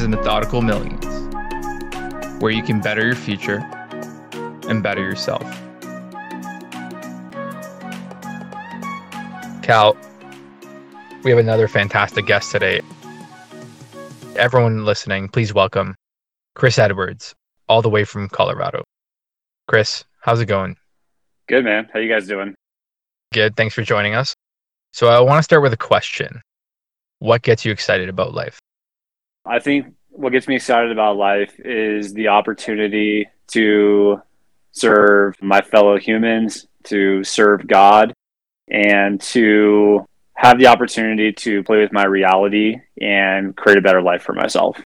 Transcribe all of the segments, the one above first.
is Methodical Millions, where you can better your future and better yourself. Cal, we have another fantastic guest today. Everyone listening, please welcome Chris Edwards, all the way from Colorado. Chris, how's it going? Good, man. How you guys doing? Good. Thanks for joining us. So I want to start with a question. What gets you excited about life? I think what gets me excited about life is the opportunity to serve my fellow humans, to serve God, and to have the opportunity to play with my reality and create a better life for myself.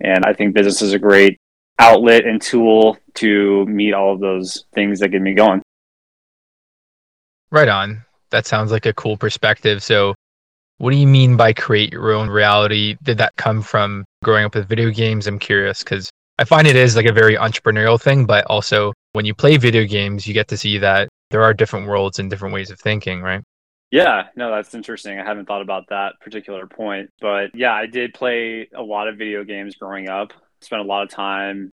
And I think business is a great outlet and tool to meet all of those things that get me going. Right on. That sounds like a cool perspective. So, what do you mean by create your own reality? Did that come from growing up with video games? I'm curious because I find it is like a very entrepreneurial thing, but also when you play video games, you get to see that there are different worlds and different ways of thinking, right? Yeah, no, that's interesting. I haven't thought about that particular point. But yeah, I did play a lot of video games growing up. Spent a lot of time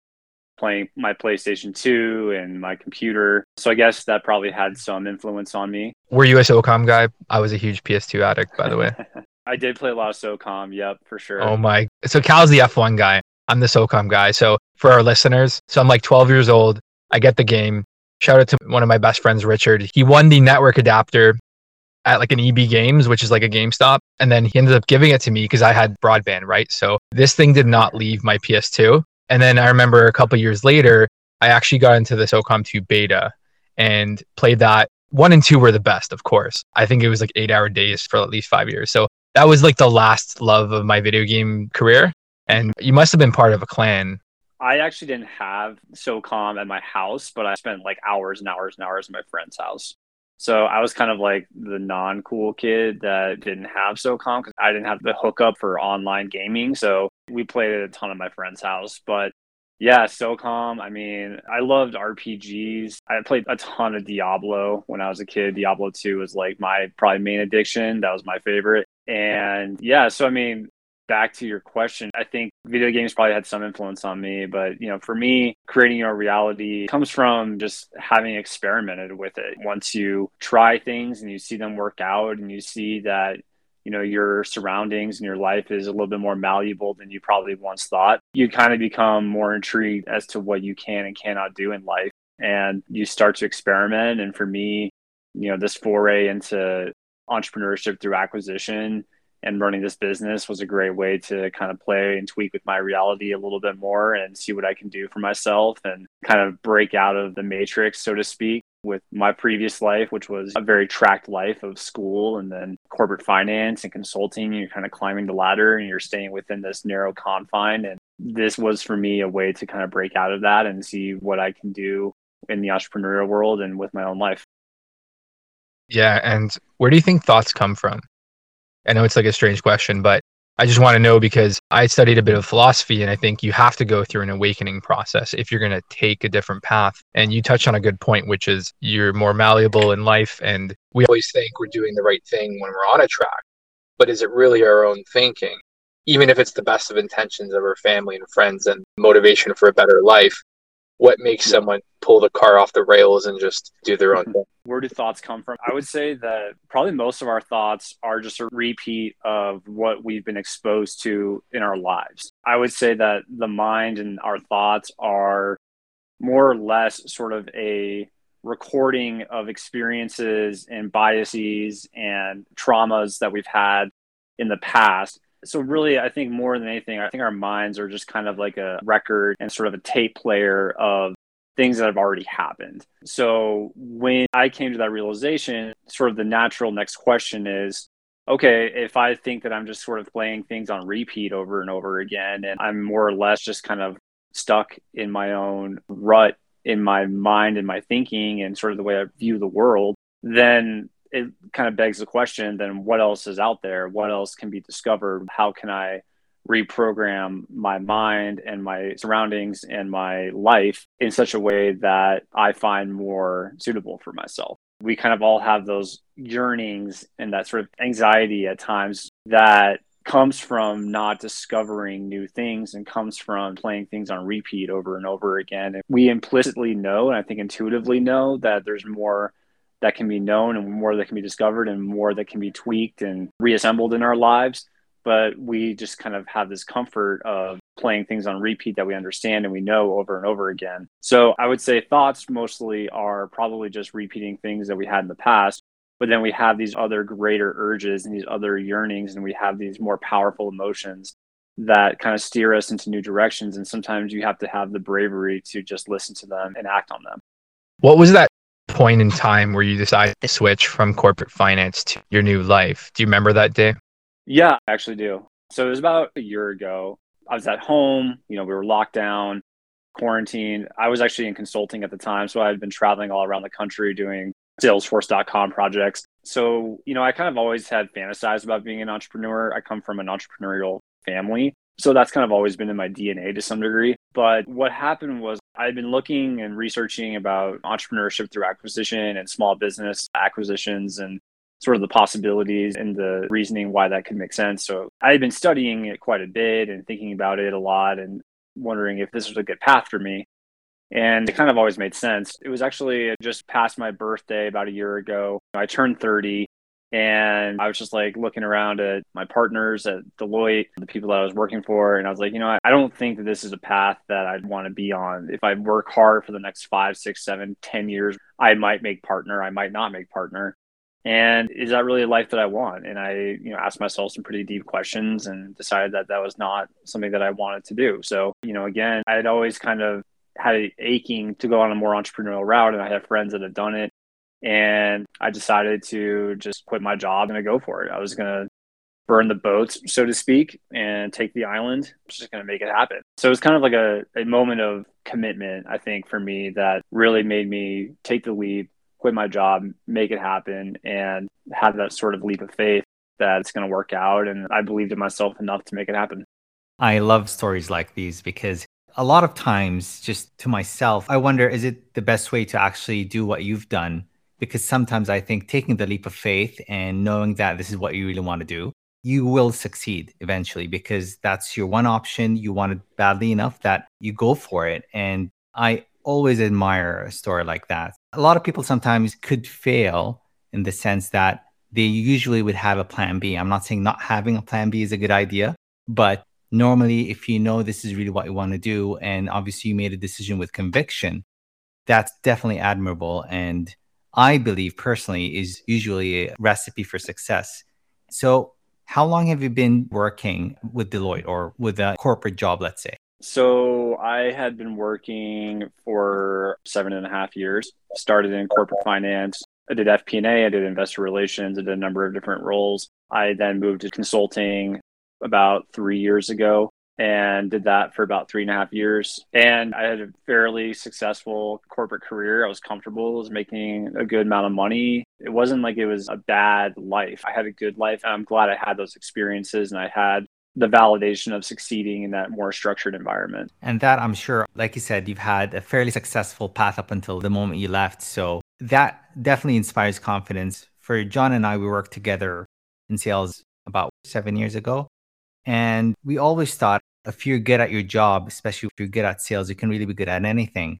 playing my PlayStation 2 and my computer. So I guess that probably had some influence on me. Were you a SOCOM guy? I was a huge PS2 addict, by the way. I did play a lot of SOCOM. Yep, for sure. Oh my. So Cal's the F1 guy. I'm the SOCOM guy. So for our listeners, so I'm like 12 years old. I get the game. Shout out to one of my best friends, Richard. He won the network adapter at like an EB Games, which is like a GameStop. And then he ended up giving it to me because I had broadband, right? So this thing did not leave my PS2. And then I remember a couple years later, I actually got into the SOCOM 2 beta and played that. One and two were the best, of course. I think it was like eight hour days for at least five years. So that was like the last love of my video game career. And you must have been part of a clan. I actually didn't have SOCOM at my house, but I spent like hours and hours and hours at my friend's house. So I was kind of like the non cool kid that didn't have SOCOM because I didn't have the hookup for online gaming. So we played at a ton of my friend's house. But yeah, SOCOM. I mean, I loved RPGs. I played a ton of Diablo when I was a kid. Diablo 2 was like my probably main addiction. That was my favorite. And yeah, so I mean, back to your question, I think video games probably had some influence on me, but you know, for me, creating your reality comes from just having experimented with it. Once you try things and you see them work out and you see that you know your surroundings and your life is a little bit more malleable than you probably once thought you kind of become more intrigued as to what you can and cannot do in life and you start to experiment and for me you know this foray into entrepreneurship through acquisition and running this business was a great way to kind of play and tweak with my reality a little bit more and see what I can do for myself and kind of break out of the matrix, so to speak, with my previous life, which was a very tracked life of school and then corporate finance and consulting. You're kind of climbing the ladder and you're staying within this narrow confine. And this was for me a way to kind of break out of that and see what I can do in the entrepreneurial world and with my own life. Yeah. And where do you think thoughts come from? I know it's like a strange question, but I just want to know because I studied a bit of philosophy and I think you have to go through an awakening process if you're going to take a different path. And you touch on a good point, which is you're more malleable in life. And we always think we're doing the right thing when we're on a track, but is it really our own thinking? Even if it's the best of intentions of our family and friends and motivation for a better life, what makes someone pull the car off the rails and just do their own thing. Where do thoughts come from? I would say that probably most of our thoughts are just a repeat of what we've been exposed to in our lives. I would say that the mind and our thoughts are more or less sort of a recording of experiences and biases and traumas that we've had in the past so really i think more than anything i think our minds are just kind of like a record and sort of a tape player of things that have already happened. So when i came to that realization sort of the natural next question is okay if i think that i'm just sort of playing things on repeat over and over again and i'm more or less just kind of stuck in my own rut in my mind and my thinking and sort of the way i view the world then it kind of begs the question then what else is out there? What else can be discovered? How can i reprogram my mind and my surroundings and my life in such a way that i find more suitable for myself? We kind of all have those yearnings and that sort of anxiety at times that comes from not discovering new things and comes from playing things on repeat over and over again. And we implicitly know, and I think intuitively know, that there's more that can be known and more that can be discovered and more that can be tweaked and reassembled in our lives. But we just kind of have this comfort of playing things on repeat that we understand and we know over and over again. So I would say thoughts mostly are probably just repeating things that we had in the past. But then we have these other greater urges and these other yearnings, and we have these more powerful emotions that kind of steer us into new directions. And sometimes you have to have the bravery to just listen to them and act on them. What was that point in time where you decided to switch from corporate finance to your new life? Do you remember that day? Yeah, I actually do. So it was about a year ago. I was at home, you know, we were locked down, quarantined. I was actually in consulting at the time. So I had been traveling all around the country doing Salesforce.com projects. So, you know, I kind of always had fantasized about being an entrepreneur. I come from an entrepreneurial family. So that's kind of always been in my DNA to some degree. But what happened was I'd been looking and researching about entrepreneurship through acquisition and small business acquisitions and sort of the possibilities and the reasoning why that could make sense. So I had been studying it quite a bit and thinking about it a lot and wondering if this was a good path for me. And it kind of always made sense. It was actually just past my birthday about a year ago. I turned 30 and I was just like looking around at my partners at Deloitte, the people that I was working for. And I was like, you know, I don't think that this is a path that I'd want to be on. If I work hard for the next five, six, seven, ten years, I might make partner. I might not make partner. And is that really a life that I want? And I, you know, asked myself some pretty deep questions and decided that that was not something that I wanted to do. So, you know, again, I had always kind of had aching to go on a more entrepreneurial route and I have friends that have done it. And I decided to just quit my job and go for it. I was going to burn the boats, so to speak, and take the island. I was just going to make it happen. So it was kind of like a, a moment of commitment, I think, for me that really made me take the leap, quit my job, make it happen, and have that sort of leap of faith that it's going to work out. And I believed in myself enough to make it happen. I love stories like these because a lot of times, just to myself, I wonder is it the best way to actually do what you've done? Because sometimes I think taking the leap of faith and knowing that this is what you really want to do, you will succeed eventually because that's your one option. You want it badly enough that you go for it. And I always admire a story like that. A lot of people sometimes could fail in the sense that they usually would have a plan B. I'm not saying not having a plan B is a good idea, but normally if you know this is really what you want to do and obviously you made a decision with conviction that's definitely admirable and i believe personally is usually a recipe for success. So how long have you been working with deloitte or with a corporate job let's say? So i had been working for seven and a half years. Started in corporate finance. I did FP&A, I did investor relations, I did a number of different roles. I then moved to consulting about three years ago and did that for about three and a half years. And I had a fairly successful corporate career. I was comfortable, I was making a good amount of money. It wasn't like it was a bad life. I had a good life. I'm glad I had those experiences and I had the validation of succeeding in that more structured environment. And that I'm sure, like you said, you've had a fairly successful path up until the moment you left. So that definitely inspires confidence. For John and I, we worked together in sales about seven years ago. And we always thought if you're good at your job, especially if you're good at sales, you can really be good at anything.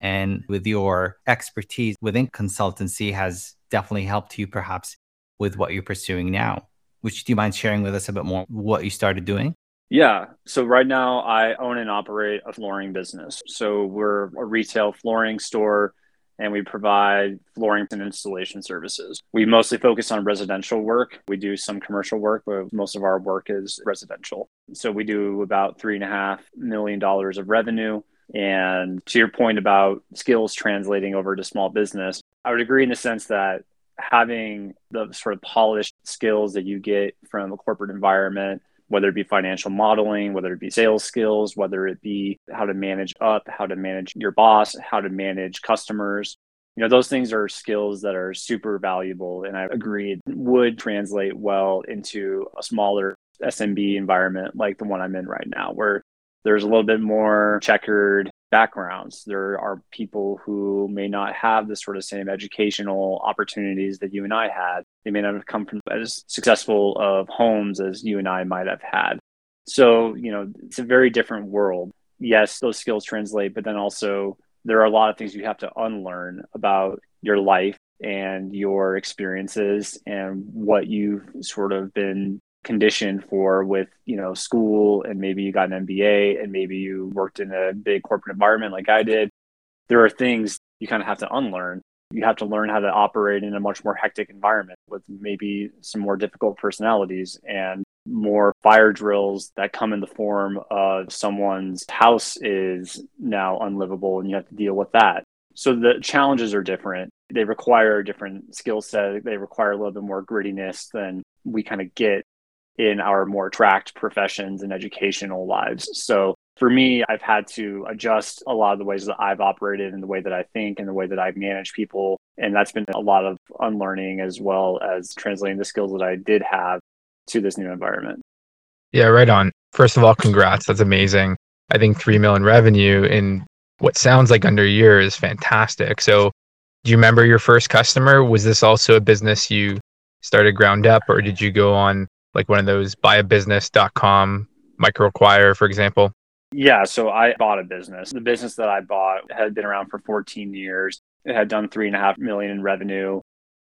And with your expertise within consultancy has definitely helped you perhaps with what you're pursuing now. Which do you mind sharing with us a bit more what you started doing? Yeah. So right now I own and operate a flooring business. So we're a retail flooring store and we provide flooring and installation services. We mostly focus on residential work. We do some commercial work, but most of our work is residential. So we do about three and a half million dollars of revenue. And to your point about skills translating over to small business, I would agree in the sense that having the sort of polished skills that you get from a corporate environment whether it be financial modeling, whether it be sales skills, whether it be how to manage up, how to manage your boss, how to manage customers. You know, those things are skills that are super valuable. And I agree would translate well into a smaller SMB environment like the one I'm in right now, where there's a little bit more checkered backgrounds. There are people who may not have the sort of same educational opportunities that you and I had. They may not have come from as successful of homes as you and I might have had. So, you know, it's a very different world. Yes, those skills translate, but then also there are a lot of things you have to unlearn about your life and your experiences and what you've sort of been conditioned for with you know school and maybe you got an MBA and maybe you worked in a big corporate environment like I did there are things you kind of have to unlearn. You have to learn how to operate in a much more hectic environment with maybe some more difficult personalities and more fire drills that come in the form of someone's house is now unlivable and you have to deal with that. So the challenges are different. They require a different skill set. They require a little bit more grittiness than we kind of get in our more tracked professions and educational lives. So for me, I've had to adjust a lot of the ways that I've operated and the way that I think and the way that I've managed people. And that's been a lot of unlearning as well as translating the skills that I did have to this new environment. Yeah, right on. First of all, congrats. That's amazing. I think 3 million revenue in what sounds like under a year is fantastic. So, do you remember your first customer? Was this also a business you started ground up, or did you go on like one of those buyabusiness.com microacquire, for example? Yeah, so I bought a business. The business that I bought had been around for 14 years. It had done three and a half million in revenue.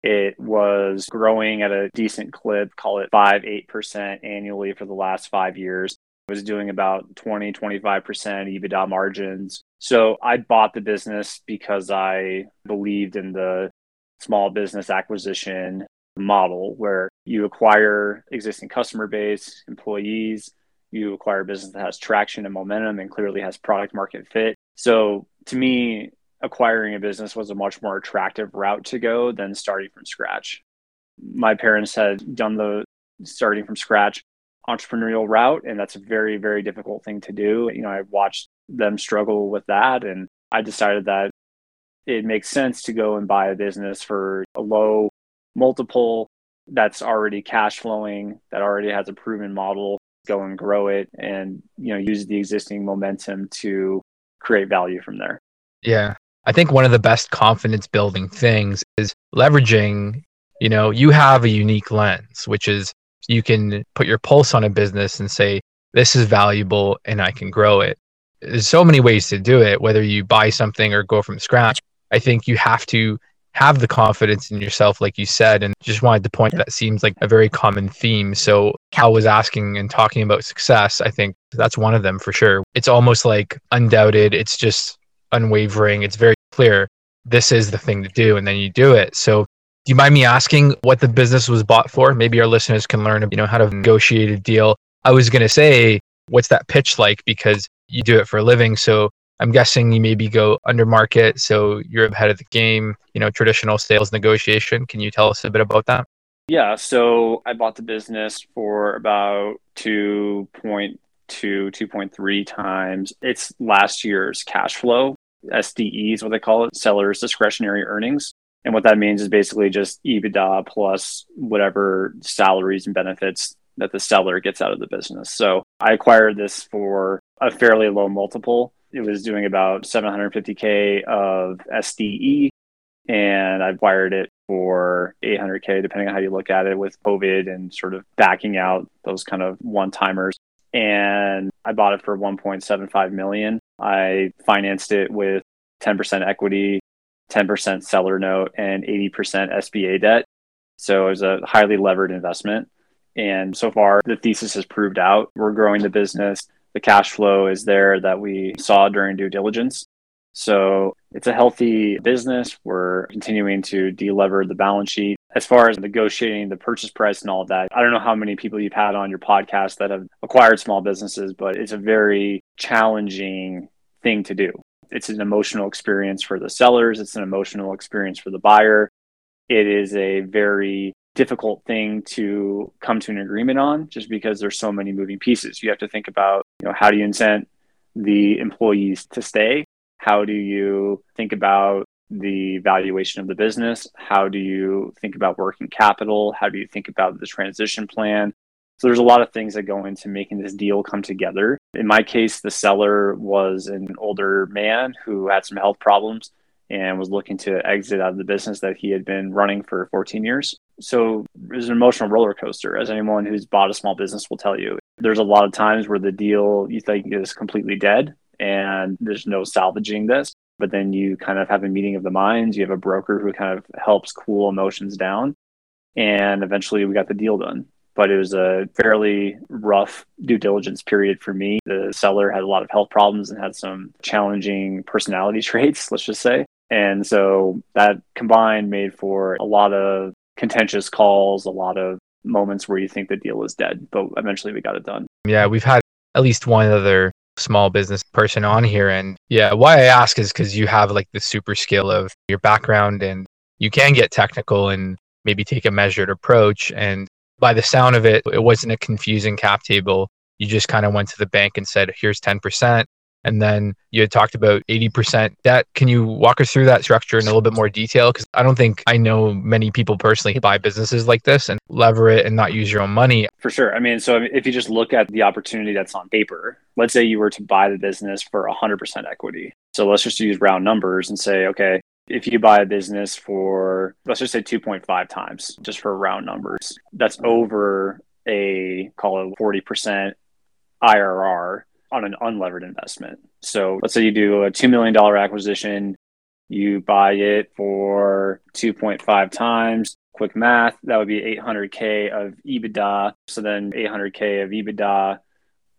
It was growing at a decent clip, call it five, eight percent annually for the last five years. It was doing about 20, 25% EBITDA margins. So I bought the business because I believed in the small business acquisition model where you acquire existing customer base, employees, you acquire a business that has traction and momentum and clearly has product market fit. So to me, acquiring a business was a much more attractive route to go than starting from scratch. My parents had done the starting from scratch entrepreneurial route and that's a very very difficult thing to do. You know, I watched them struggle with that and I decided that it makes sense to go and buy a business for a low multiple that's already cash flowing, that already has a proven model, go and grow it and, you know, use the existing momentum to create value from there. Yeah. I think one of the best confidence building things is leveraging, you know, you have a unique lens, which is you can put your pulse on a business and say, this is valuable and I can grow it. There's so many ways to do it, whether you buy something or go from scratch. I think you have to have the confidence in yourself, like you said, and just wanted to point that seems like a very common theme. So Cal was asking and talking about success. I think that's one of them for sure. It's almost like undoubted. It's just unwavering. It's very clear. This is the thing to do. And then you do it. So do you mind me asking what the business was bought for? Maybe our listeners can learn, you know, how to negotiate a deal. I was going to say, what's that pitch like? Because you do it for a living. So I'm guessing you maybe go under market, so you're ahead of the game. You know, traditional sales negotiation. Can you tell us a bit about that? Yeah, so I bought the business for about 2.2, 2.3 times its last year's cash flow. SDE is what they call it, seller's discretionary earnings. And what that means is basically just EBITDA plus whatever salaries and benefits that the seller gets out of the business. So I acquired this for a fairly low multiple it was doing about 750K of SDE, and I've wired it for 800K, depending on how you look at it, with COVID and sort of backing out those kind of one timers. And I bought it for 1.75 million. I financed it with 10% equity, 10% seller note, and 80% SBA debt. So it was a highly levered investment. And so far, the thesis has proved out. We're growing the business the cash flow is there that we saw during due diligence. So it's a healthy business. We're continuing to delever the balance sheet. As far as negotiating the purchase price and all of that, I don't know how many people you've had on your podcast that have acquired small businesses, but it's a very challenging thing to do. It's an emotional experience for the sellers, it's an emotional experience for the buyer. It is a very difficult thing to come to an agreement on just because there's so many moving pieces. You have to think about, you know, how do you incent the employees to stay? How do you think about the valuation of the business? How do you think about working capital? How do you think about the transition plan? So there's a lot of things that go into making this deal come together. In my case, the seller was an older man who had some health problems and was looking to exit out of the business that he had been running for 14 years. So it was an emotional roller coaster, as anyone who's bought a small business will tell you. There's a lot of times where the deal you think is completely dead and there's no salvaging this. But then you kind of have a meeting of the minds. You have a broker who kind of helps cool emotions down. And eventually we got the deal done. But it was a fairly rough due diligence period for me. The seller had a lot of health problems and had some challenging personality traits, let's just say. And so that combined made for a lot of contentious calls, a lot of moments where you think the deal is dead, but eventually we got it done. Yeah, we've had at least one other small business person on here. And yeah, why I ask is because you have like the super skill of your background and you can get technical and maybe take a measured approach. And by the sound of it, it wasn't a confusing cap table. You just kind of went to the bank and said, here's 10%. And then you had talked about 80% debt. Can you walk us through that structure in a little bit more detail? Because I don't think I know many people personally buy businesses like this and lever it and not use your own money. For sure. I mean, so if you just look at the opportunity that's on paper, let's say you were to buy the business for 100% equity. So let's just use round numbers and say, okay, if you buy a business for, let's just say 2.5 times, just for round numbers, that's over a call it 40% IRR on an unlevered investment. So let's say you do a $2 million acquisition, you buy it for 2.5 times. Quick math, that would be 800K of EBITDA. So then 800K of EBITDA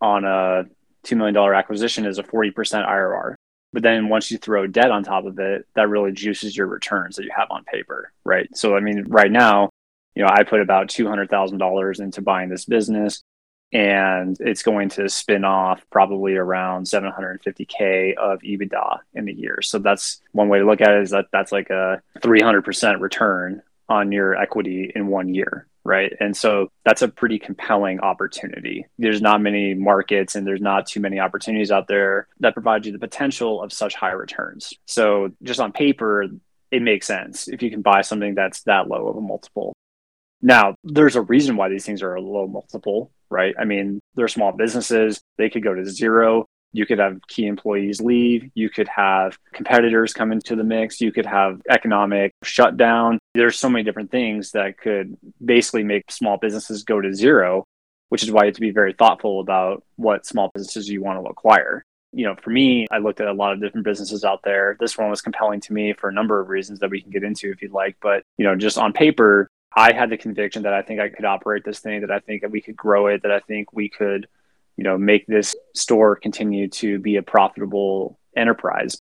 on a $2 million acquisition is a 40% IRR. But then once you throw debt on top of it, that really juices your returns that you have on paper, right? So, I mean, right now, you know, I put about $200,000 into buying this business and it's going to spin off probably around 750k of EBITDA in a year. So that's one way to look at it is that that's like a 300% return on your equity in one year, right? And so that's a pretty compelling opportunity. There's not many markets and there's not too many opportunities out there that provide you the potential of such high returns. So just on paper, it makes sense if you can buy something that's that low of a multiple. Now, there's a reason why these things are a low multiple, right? I mean, they're small businesses, they could go to zero. You could have key employees leave. You could have competitors come into the mix. You could have economic shutdown. There's so many different things that could basically make small businesses go to zero, which is why you have to be very thoughtful about what small businesses you want to acquire. You know, for me, I looked at a lot of different businesses out there. This one was compelling to me for a number of reasons that we can get into if you'd like. But, you know, just on paper, I had the conviction that I think I could operate this thing, that I think that we could grow it, that I think we could, you know, make this store continue to be a profitable enterprise.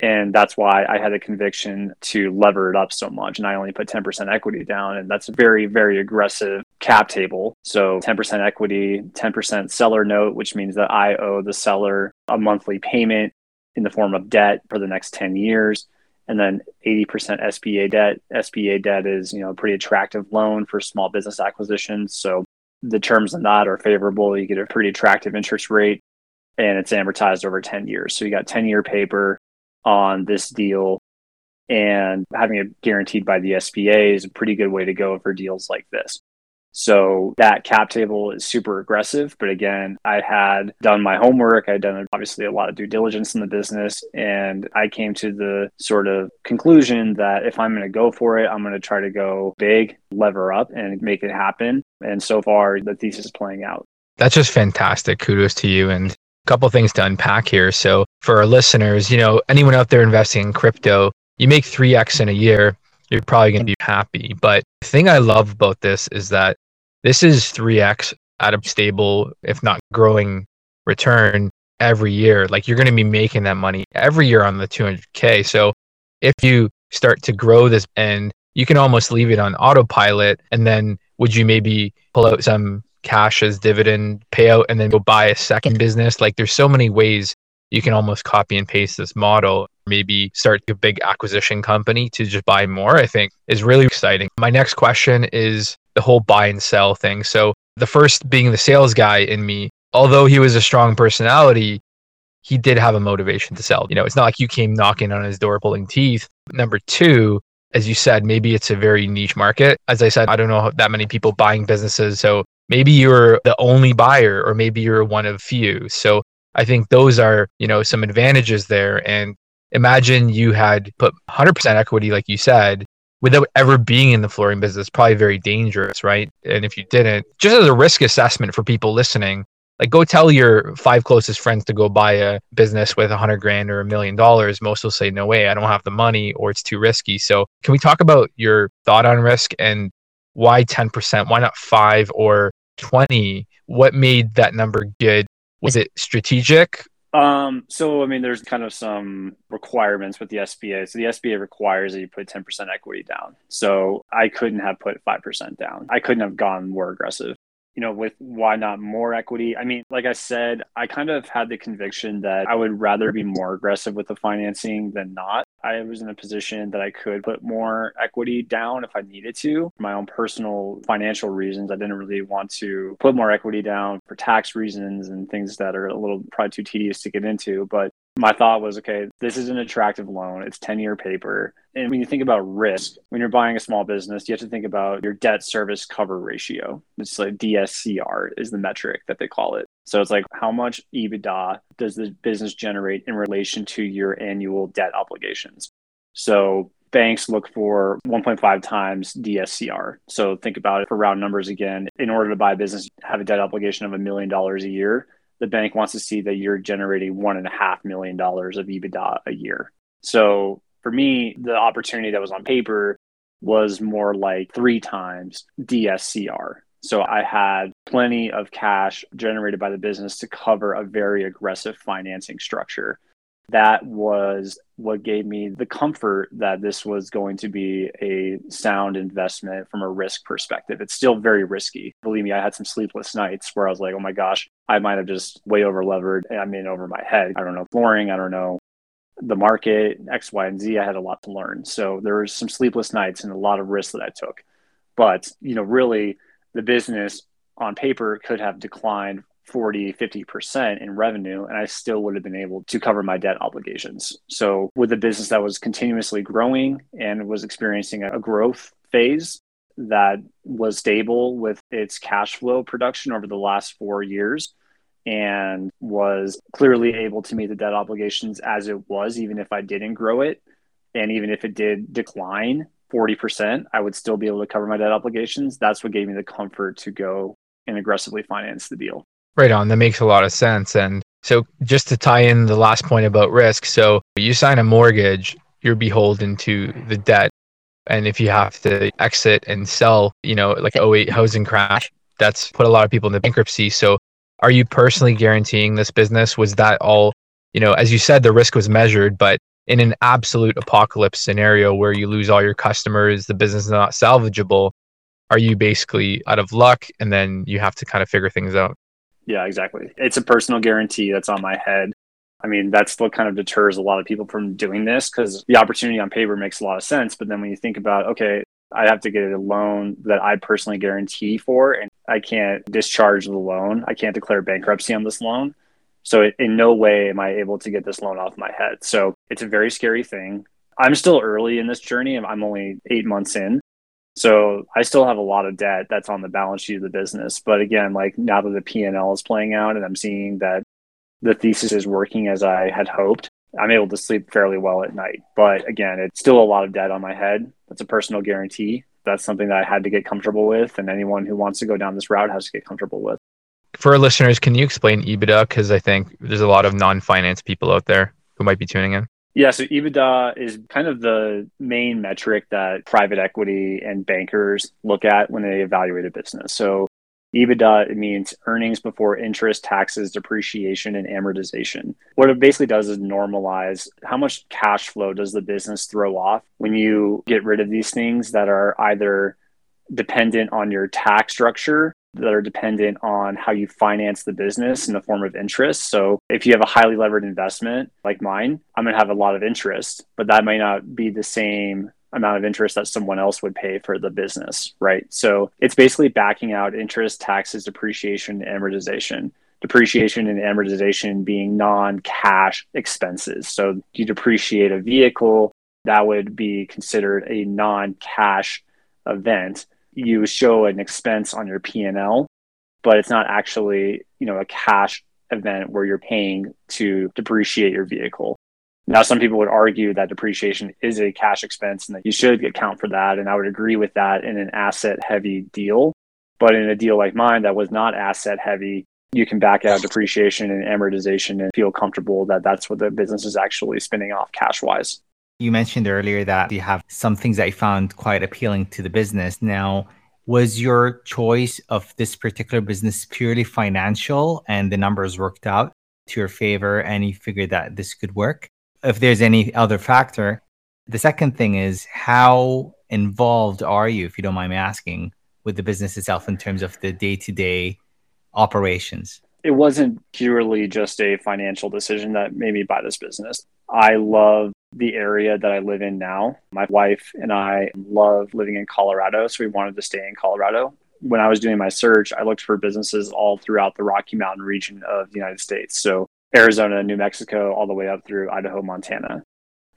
And that's why I had a conviction to lever it up so much. And I only put 10% equity down. And that's a very, very aggressive cap table. So 10% equity, 10% seller note, which means that I owe the seller a monthly payment in the form of debt for the next 10 years and then 80% SBA debt. SBA debt is, you know, a pretty attractive loan for small business acquisitions. So the terms on that are favorable. You get a pretty attractive interest rate and it's amortized over 10 years. So you got 10 year paper on this deal and having it guaranteed by the SBA is a pretty good way to go for deals like this. So that cap table is super aggressive. But again, I had done my homework. I'd done obviously a lot of due diligence in the business. And I came to the sort of conclusion that if I'm going to go for it, I'm going to try to go big, lever up, and make it happen. And so far, the thesis is playing out. That's just fantastic. Kudos to you. And a couple things to unpack here. So for our listeners, you know, anyone out there investing in crypto, you make 3x in a year, you're probably going to be happy. But the thing I love about this is that this is 3x at a stable, if not growing return every year. Like you're going to be making that money every year on the 200K. So if you start to grow this and you can almost leave it on autopilot and then would you maybe pull out some cash as dividend payout and then go buy a second business like there's so many ways you can almost copy and paste this model maybe start a big acquisition company to just buy more i think is really exciting my next question is the whole buy and sell thing. So the first being the sales guy in me, although he was a strong personality, he did have a motivation to sell. You know, it's not like you came knocking on his door pulling teeth. Number two, as you said, maybe it's a very niche market. As I said, I don't know that many people buying businesses. So maybe you're the only buyer or maybe you're one of few. So I think those are, you know, some advantages there. And imagine you had put 100% equity, like you said, without ever being in the flooring business, probably very dangerous, right? And if you didn't, just as a risk assessment for people listening, like go tell your five closest friends to go buy a business with a hundred grand or a million dollars. Most will say, no way, I don't have the money or it's too risky. So can we talk about your thought on risk and why 10%? Why not five or 20? What made that number good? Was it strategic? Um, so I mean, there's kind of some requirements with the SBA. So the SBA requires that you put 10% equity down. So I couldn't have put 5% down. I couldn't have gone more aggressive you know, with why not more equity? I mean, like I said, I kind of had the conviction that I would rather be more aggressive with the financing than not. I was in a position that I could put more equity down if I needed to. My own personal financial reasons, I didn't really want to put more equity down for tax reasons and things that are a little probably too tedious to get into. But my thought was okay, this is an attractive loan. It's 10 year paper. And when you think about risk, when you're buying a small business, you have to think about your debt service cover ratio. It's like DSCR is the metric that they call it. So it's like how much EBITDA does the business generate in relation to your annual debt obligations? So banks look for 1.5 times DSCR. So think about it for round numbers again. In order to buy a business, have a debt obligation of a million dollars a year the bank wants to see that you're generating one and a half million dollars of EBITDA a year. So for me, the opportunity that was on paper was more like three times DSCR. So I had plenty of cash generated by the business to cover a very aggressive financing structure that was what gave me the comfort that this was going to be a sound investment from a risk perspective. It's still very risky. Believe me, I had some sleepless nights where I was like, oh my gosh, I might have just way over levered. I'm in over my head. I don't know flooring. I don't know the market, X, Y, and Z. I had a lot to learn. So there was some sleepless nights and a lot of risks that I took. But, you know, really the business on paper could have declined 40, 50% in revenue, and I still would have been able to cover my debt obligations. So, with a business that was continuously growing and was experiencing a growth phase that was stable with its cash flow production over the last four years and was clearly able to meet the debt obligations as it was, even if I didn't grow it. And even if it did decline 40%, I would still be able to cover my debt obligations. That's what gave me the comfort to go and aggressively finance the deal. Right on. That makes a lot of sense. And so, just to tie in the last point about risk, so you sign a mortgage, you're beholden to the debt. And if you have to exit and sell, you know, like 08 housing crash, that's put a lot of people into bankruptcy. So, are you personally guaranteeing this business? Was that all, you know, as you said, the risk was measured, but in an absolute apocalypse scenario where you lose all your customers, the business is not salvageable, are you basically out of luck and then you have to kind of figure things out? Yeah, exactly. It's a personal guarantee that's on my head. I mean, that's what kind of deters a lot of people from doing this because the opportunity on paper makes a lot of sense. But then when you think about, okay, I have to get a loan that I personally guarantee for, and I can't discharge the loan. I can't declare bankruptcy on this loan. So, in no way am I able to get this loan off my head. So, it's a very scary thing. I'm still early in this journey. I'm only eight months in. So I still have a lot of debt that's on the balance sheet of the business. But again, like now that the P&L is playing out and I'm seeing that the thesis is working as I had hoped, I'm able to sleep fairly well at night. But again, it's still a lot of debt on my head. That's a personal guarantee. That's something that I had to get comfortable with. And anyone who wants to go down this route has to get comfortable with. For our listeners, can you explain EBITDA? Because I think there's a lot of non finance people out there who might be tuning in. Yeah, so EBITDA is kind of the main metric that private equity and bankers look at when they evaluate a business. So EBITDA it means earnings before interest, taxes, depreciation, and amortization. What it basically does is normalize how much cash flow does the business throw off when you get rid of these things that are either dependent on your tax structure that are dependent on how you finance the business in the form of interest. So if you have a highly levered investment like mine, I'm going to have a lot of interest, but that might not be the same amount of interest that someone else would pay for the business, right? So it's basically backing out interest, taxes, depreciation, and amortization. Depreciation and amortization being non cash expenses. So you depreciate a vehicle, that would be considered a non cash event you show an expense on your P&L but it's not actually, you know, a cash event where you're paying to depreciate your vehicle. Now, some people would argue that depreciation is a cash expense and that you should account for that. And I would agree with that in an asset heavy deal. But in a deal like mine that was not asset heavy, you can back out depreciation and amortization and feel comfortable that that's what the business is actually spinning off cash wise. You mentioned earlier that you have some things that you found quite appealing to the business. Now, was your choice of this particular business purely financial and the numbers worked out to your favor and you figured that this could work? If there's any other factor, the second thing is how involved are you, if you don't mind me asking, with the business itself in terms of the day to day operations? It wasn't purely just a financial decision that made me buy this business. I love the area that I live in now. My wife and I love living in Colorado, so we wanted to stay in Colorado. When I was doing my search, I looked for businesses all throughout the Rocky Mountain region of the United States. So Arizona, New Mexico, all the way up through Idaho, Montana.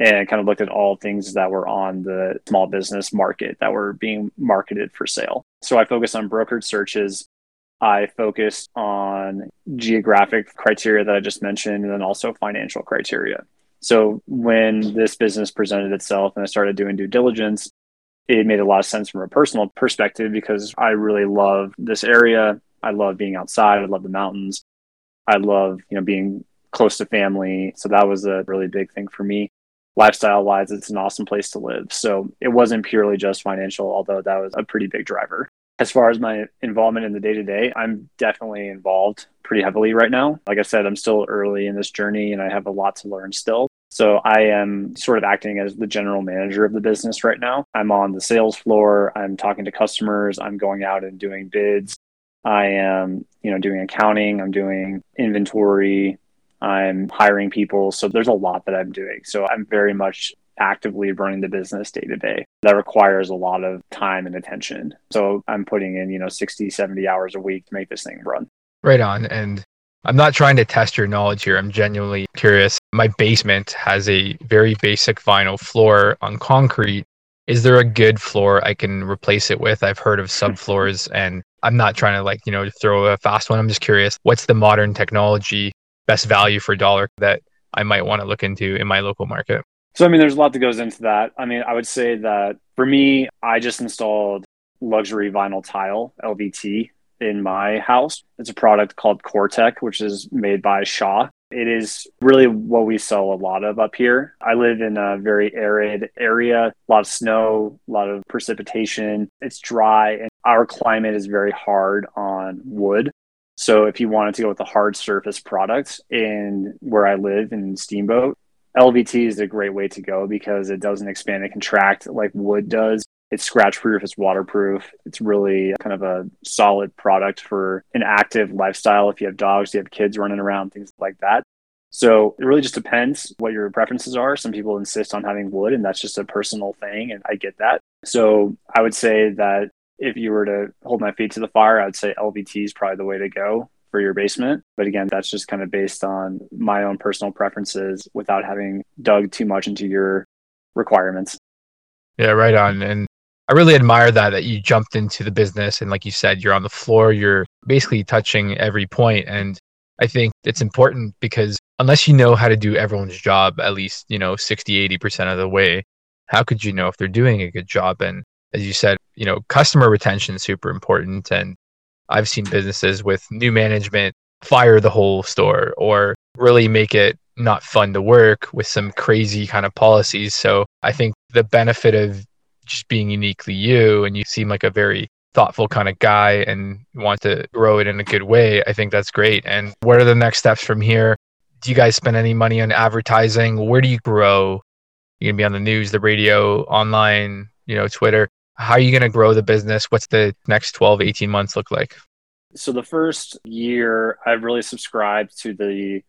And kind of looked at all things that were on the small business market that were being marketed for sale. So I focused on brokered searches. I focused on geographic criteria that I just mentioned, and then also financial criteria. So when this business presented itself and I started doing due diligence, it made a lot of sense from a personal perspective because I really love this area. I love being outside. I love the mountains. I love, you know, being close to family. So that was a really big thing for me. Lifestyle wise, it's an awesome place to live. So it wasn't purely just financial, although that was a pretty big driver. As far as my involvement in the day to day, I'm definitely involved pretty heavily right now. Like I said, I'm still early in this journey and I have a lot to learn still. So I am sort of acting as the general manager of the business right now. I'm on the sales floor, I'm talking to customers, I'm going out and doing bids. I am, you know, doing accounting, I'm doing inventory, I'm hiring people. So there's a lot that I'm doing. So I'm very much actively running the business day to day. That requires a lot of time and attention. So I'm putting in, you know, 60, 70 hours a week to make this thing run. Right on. And I'm not trying to test your knowledge here. I'm genuinely curious. My basement has a very basic vinyl floor on concrete. Is there a good floor I can replace it with? I've heard of hmm. subfloors and I'm not trying to like, you know, throw a fast one. I'm just curious, what's the modern technology best value for dollar that I might want to look into in my local market? So, I mean, there's a lot that goes into that. I mean, I would say that for me, I just installed luxury vinyl tile, LVT, in my house. It's a product called COREtec, which is made by Shaw. It is really what we sell a lot of up here. I live in a very arid area, a lot of snow, a lot of precipitation. It's dry, and our climate is very hard on wood. So, if you wanted to go with a hard surface product in where I live in Steamboat, LVT is a great way to go because it doesn't expand and contract like wood does. It's scratch proof, it's waterproof. It's really kind of a solid product for an active lifestyle. If you have dogs, you have kids running around, things like that. So it really just depends what your preferences are. Some people insist on having wood, and that's just a personal thing, and I get that. So I would say that if you were to hold my feet to the fire, I would say LVT is probably the way to go for your basement. But again, that's just kind of based on my own personal preferences without having dug too much into your requirements. Yeah, right on. And I really admire that that you jumped into the business and like you said, you're on the floor, you're basically touching every. And I think it's important because unless you know how to do everyone's job at least, you know, 60, 80% of the way, how could you know if they're doing a good job? And as you said, you know, customer retention is super important. And I've seen businesses with new management fire the whole store or really make it not fun to work with some crazy kind of policies. So I think the benefit of just being uniquely you and you seem like a very thoughtful kind of guy and want to grow it in a good way, I think that's great. And what are the next steps from here? Do you guys spend any money on advertising? Where do you grow? You're gonna be on the news, the radio, online, you know, Twitter how are you going to grow the business? What's the next 12, 18 months look like? So, the first year, I've really subscribed to the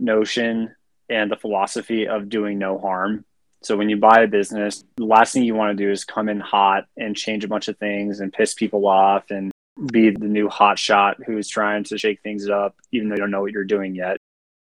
notion and the philosophy of doing no harm. So, when you buy a business, the last thing you want to do is come in hot and change a bunch of things and piss people off and be the new hot shot who's trying to shake things up, even though you don't know what you're doing yet.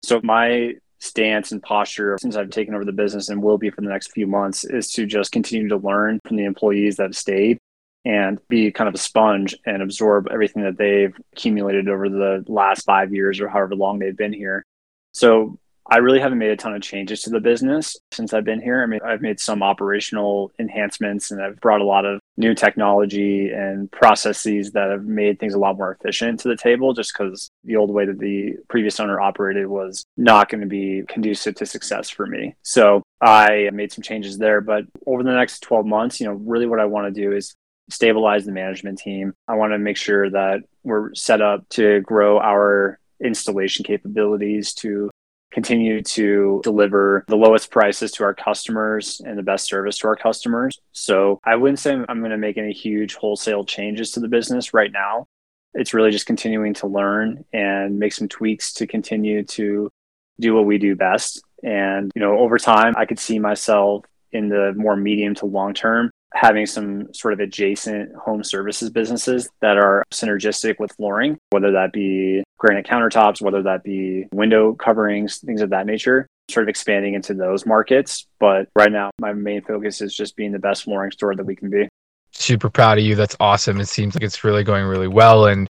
So, my stance and posture since I've taken over the business and will be for the next few months is to just continue to learn from the employees that have stayed and be kind of a sponge and absorb everything that they've accumulated over the last five years or however long they've been here. So I really haven't made a ton of changes to the business since I've been here. I mean, I've made some operational enhancements and I've brought a lot of new technology and processes that have made things a lot more efficient to the table just because the old way that the previous owner operated was not going to be conducive to success for me. So I made some changes there. But over the next 12 months, you know, really what I want to do is stabilize the management team. I want to make sure that we're set up to grow our installation capabilities to continue to deliver the lowest prices to our customers and the best service to our customers. So I wouldn't say I'm going to make any huge wholesale changes to the business right now. It's really just continuing to learn and make some tweaks to continue to do what we do best. And, you know, over time, I could see myself in the more medium to long term having some sort of adjacent home services businesses that are synergistic with flooring, whether that be granite countertops, whether that be window coverings, things of that nature, sort of expanding into those markets. But right now, my main focus is just being the best flooring store that we can be. Super proud of you. That's awesome. It seems like it's really going really well. And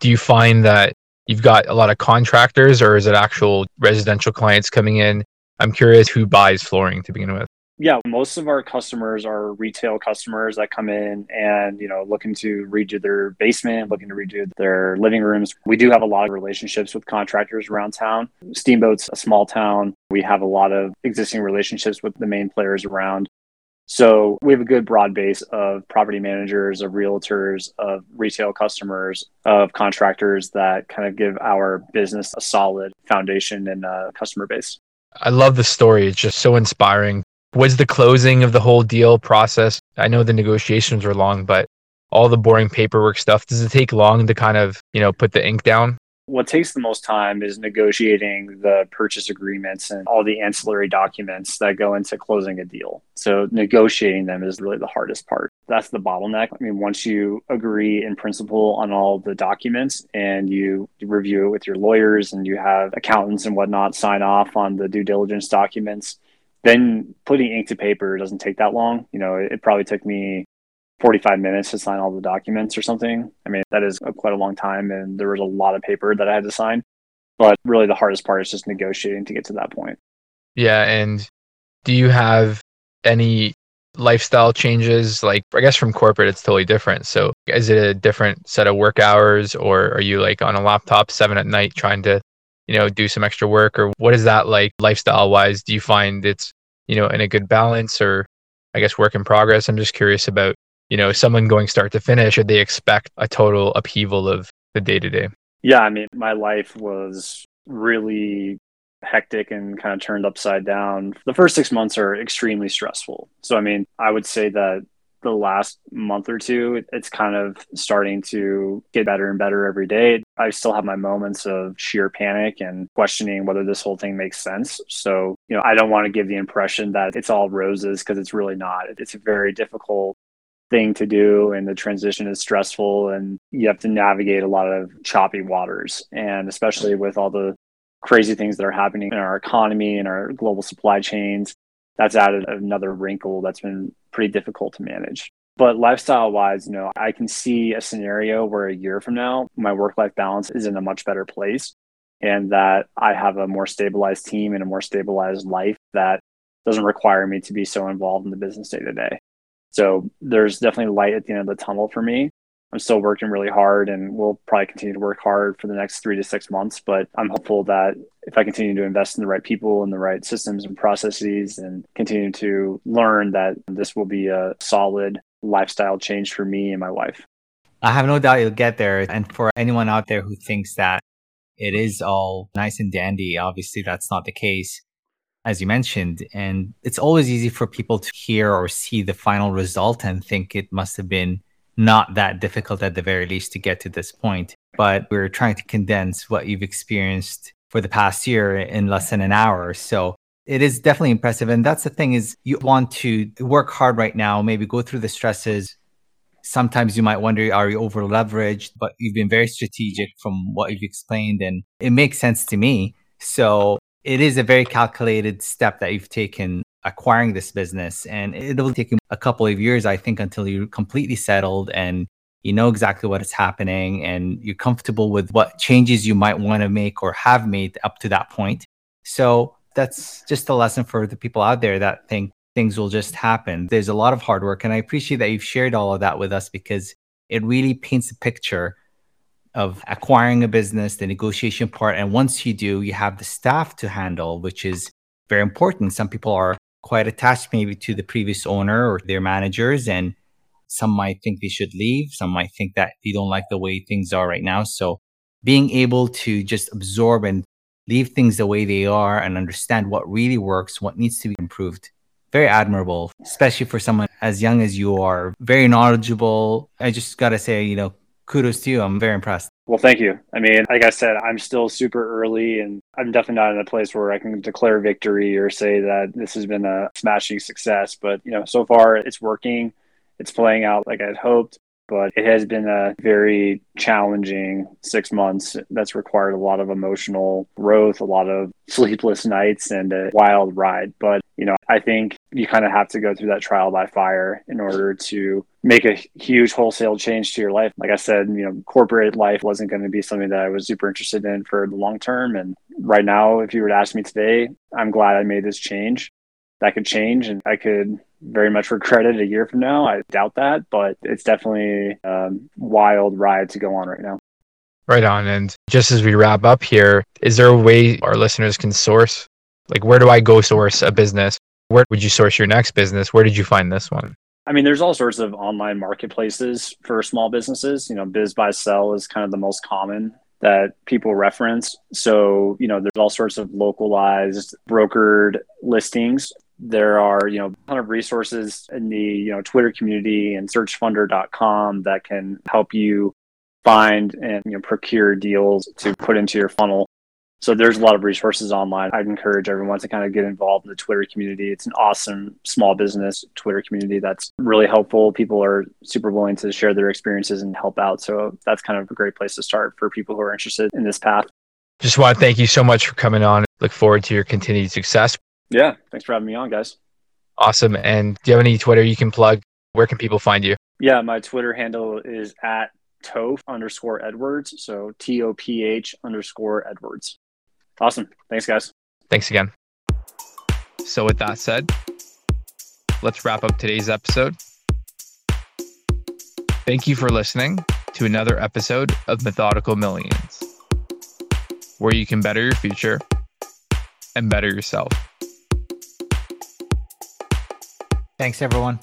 do you find that you've got a lot of contractors or is it actual residential clients coming in? I'm curious who buys flooring to begin with yeah, most of our customers are retail customers that come in and, you know, looking to redo their basement, looking to redo their living rooms. We do have a lot of relationships with contractors around town. Steamboat's a small town. We have a lot of existing relationships with the main players around. So we have a good broad base of property managers, of realtors, of retail customers, of contractors that kind of give our business a solid foundation and a customer base. I love the story. It's just so inspiring was the closing of the whole deal process i know the negotiations were long but all the boring paperwork stuff does it take long to kind of you know put the ink down what takes the most time is negotiating the purchase agreements and all the ancillary documents that go into closing a deal. So, negotiating them is really the hardest part. That's the bottleneck. I mean, once you agree in principle on all the documents and you review it with your lawyers and you have accountants and whatnot sign off on the due diligence documents, then putting ink to paper doesn't take that long. You know, it, it probably took me 45 minutes to sign all the documents or something. I mean, that is quite a long time, and there was a lot of paper that I had to sign. But really, the hardest part is just negotiating to get to that point. Yeah. And do you have any lifestyle changes? Like, I guess from corporate, it's totally different. So, is it a different set of work hours, or are you like on a laptop seven at night trying to you know, do some extra work or what is that like lifestyle wise? Do you find it's, you know, in a good balance or I guess work in progress? I'm just curious about, you know, someone going start to finish, should they expect a total upheaval of the day to day? Yeah, I mean, my life was really hectic and kind of turned upside down. The first six months are extremely stressful. So, I mean, I would say that the last month or two, it's kind of starting to get better and better every day. I still have my moments of sheer panic and questioning whether this whole thing makes sense. So, you know, I don't want to give the impression that it's all roses because it's really not. It's a very difficult thing to do and the transition is stressful and you have to navigate a lot of choppy waters and especially with all the crazy things that are happening in our economy and our global supply chains that's added another wrinkle that's been pretty difficult to manage. But lifestyle wise, you know, I can see a scenario where a year from now, my work life balance is in a much better place and that I have a more stabilized team and a more stabilized life that doesn't require me to be so involved in the business day to day. So there's definitely light at the end of the tunnel for me. I'm still working really hard and we'll probably continue to work hard for the next three to six months. But I'm hopeful that if I continue to invest in the right people and the right systems and processes and continue to learn that this will be a solid lifestyle change for me and my wife. I have no doubt you'll get there. And for anyone out there who thinks that it is all nice and dandy, obviously that's not the case, as you mentioned. And it's always easy for people to hear or see the final result and think it must have been not that difficult at the very least to get to this point. But we're trying to condense what you've experienced for the past year in less than an hour. So it is definitely impressive. And that's the thing is you want to work hard right now, maybe go through the stresses. Sometimes you might wonder, are you over leveraged? But you've been very strategic from what you've explained and it makes sense to me. So it is a very calculated step that you've taken acquiring this business. And it'll take you a couple of years, I think, until you're completely settled and you know exactly what is happening and you're comfortable with what changes you might want to make or have made up to that point. So that's just a lesson for the people out there that think things will just happen. There's a lot of hard work. And I appreciate that you've shared all of that with us because it really paints a picture of acquiring a business, the negotiation part. And once you do, you have the staff to handle, which is very important. Some people are quite attached maybe to the previous owner or their managers and some might think they should leave. Some might think that they don't like the way things are right now. So being able to just absorb and leave things the way they are and understand what really works, what needs to be improved. Very admirable, especially for someone as young as you are, very knowledgeable. I just got to say, you know, kudos to you. I'm very impressed. Well, thank you. I mean, like I said, I'm still super early and I'm definitely not in a place where I can declare victory or say that this has been a smashing success. But, you know, so far it's working it's playing out like I'd hoped, but it has been a very challenging six months that's required a lot of emotional growth, a lot of sleepless nights, and a wild ride. But, you know, I think you kind of have to go through that trial by fire in order to make a huge wholesale change to your life. Like I said, you know, corporate life wasn't going to be something that I was super interested in for the long term. And right now, if you were to ask me today, I'm glad I made this change. That could change and I could very much regret it a year from now. I doubt that, but it's definitely a wild ride to go on right now. Right on. And just as we wrap up here, is there a way our listeners can source? Like, where do I go source a business? Where would you source your next business? Where did you find this one? I mean, there's all sorts of online marketplaces for small businesses. You know, BizBuySell is kind of the most common that people reference. So, you know, there's all sorts of localized brokered listings there are you know a ton of resources in the you know twitter community and searchfunder.com that can help you find and you know procure deals to put into your funnel. So there's a lot of resources online. I'd encourage everyone to kind of get involved in the twitter community. It's an awesome small business twitter community that's really helpful. People are super willing to share their experiences and help out. So that's kind of a great place to start for people who are interested in this path. Just want to thank you so much for coming on. Look forward to your continued success yeah. Thanks for having me on, guys. Awesome. And do you have any Twitter you can plug? Where can people find you? Yeah, my Twitter handle is at Toph underscore Edwards. So T O P H underscore Edwards. Awesome. Thanks, guys. Thanks again. So, with that said, let's wrap up today's episode. Thank you for listening to another episode of Methodical Millions, where you can better your future and better yourself. Thanks, everyone.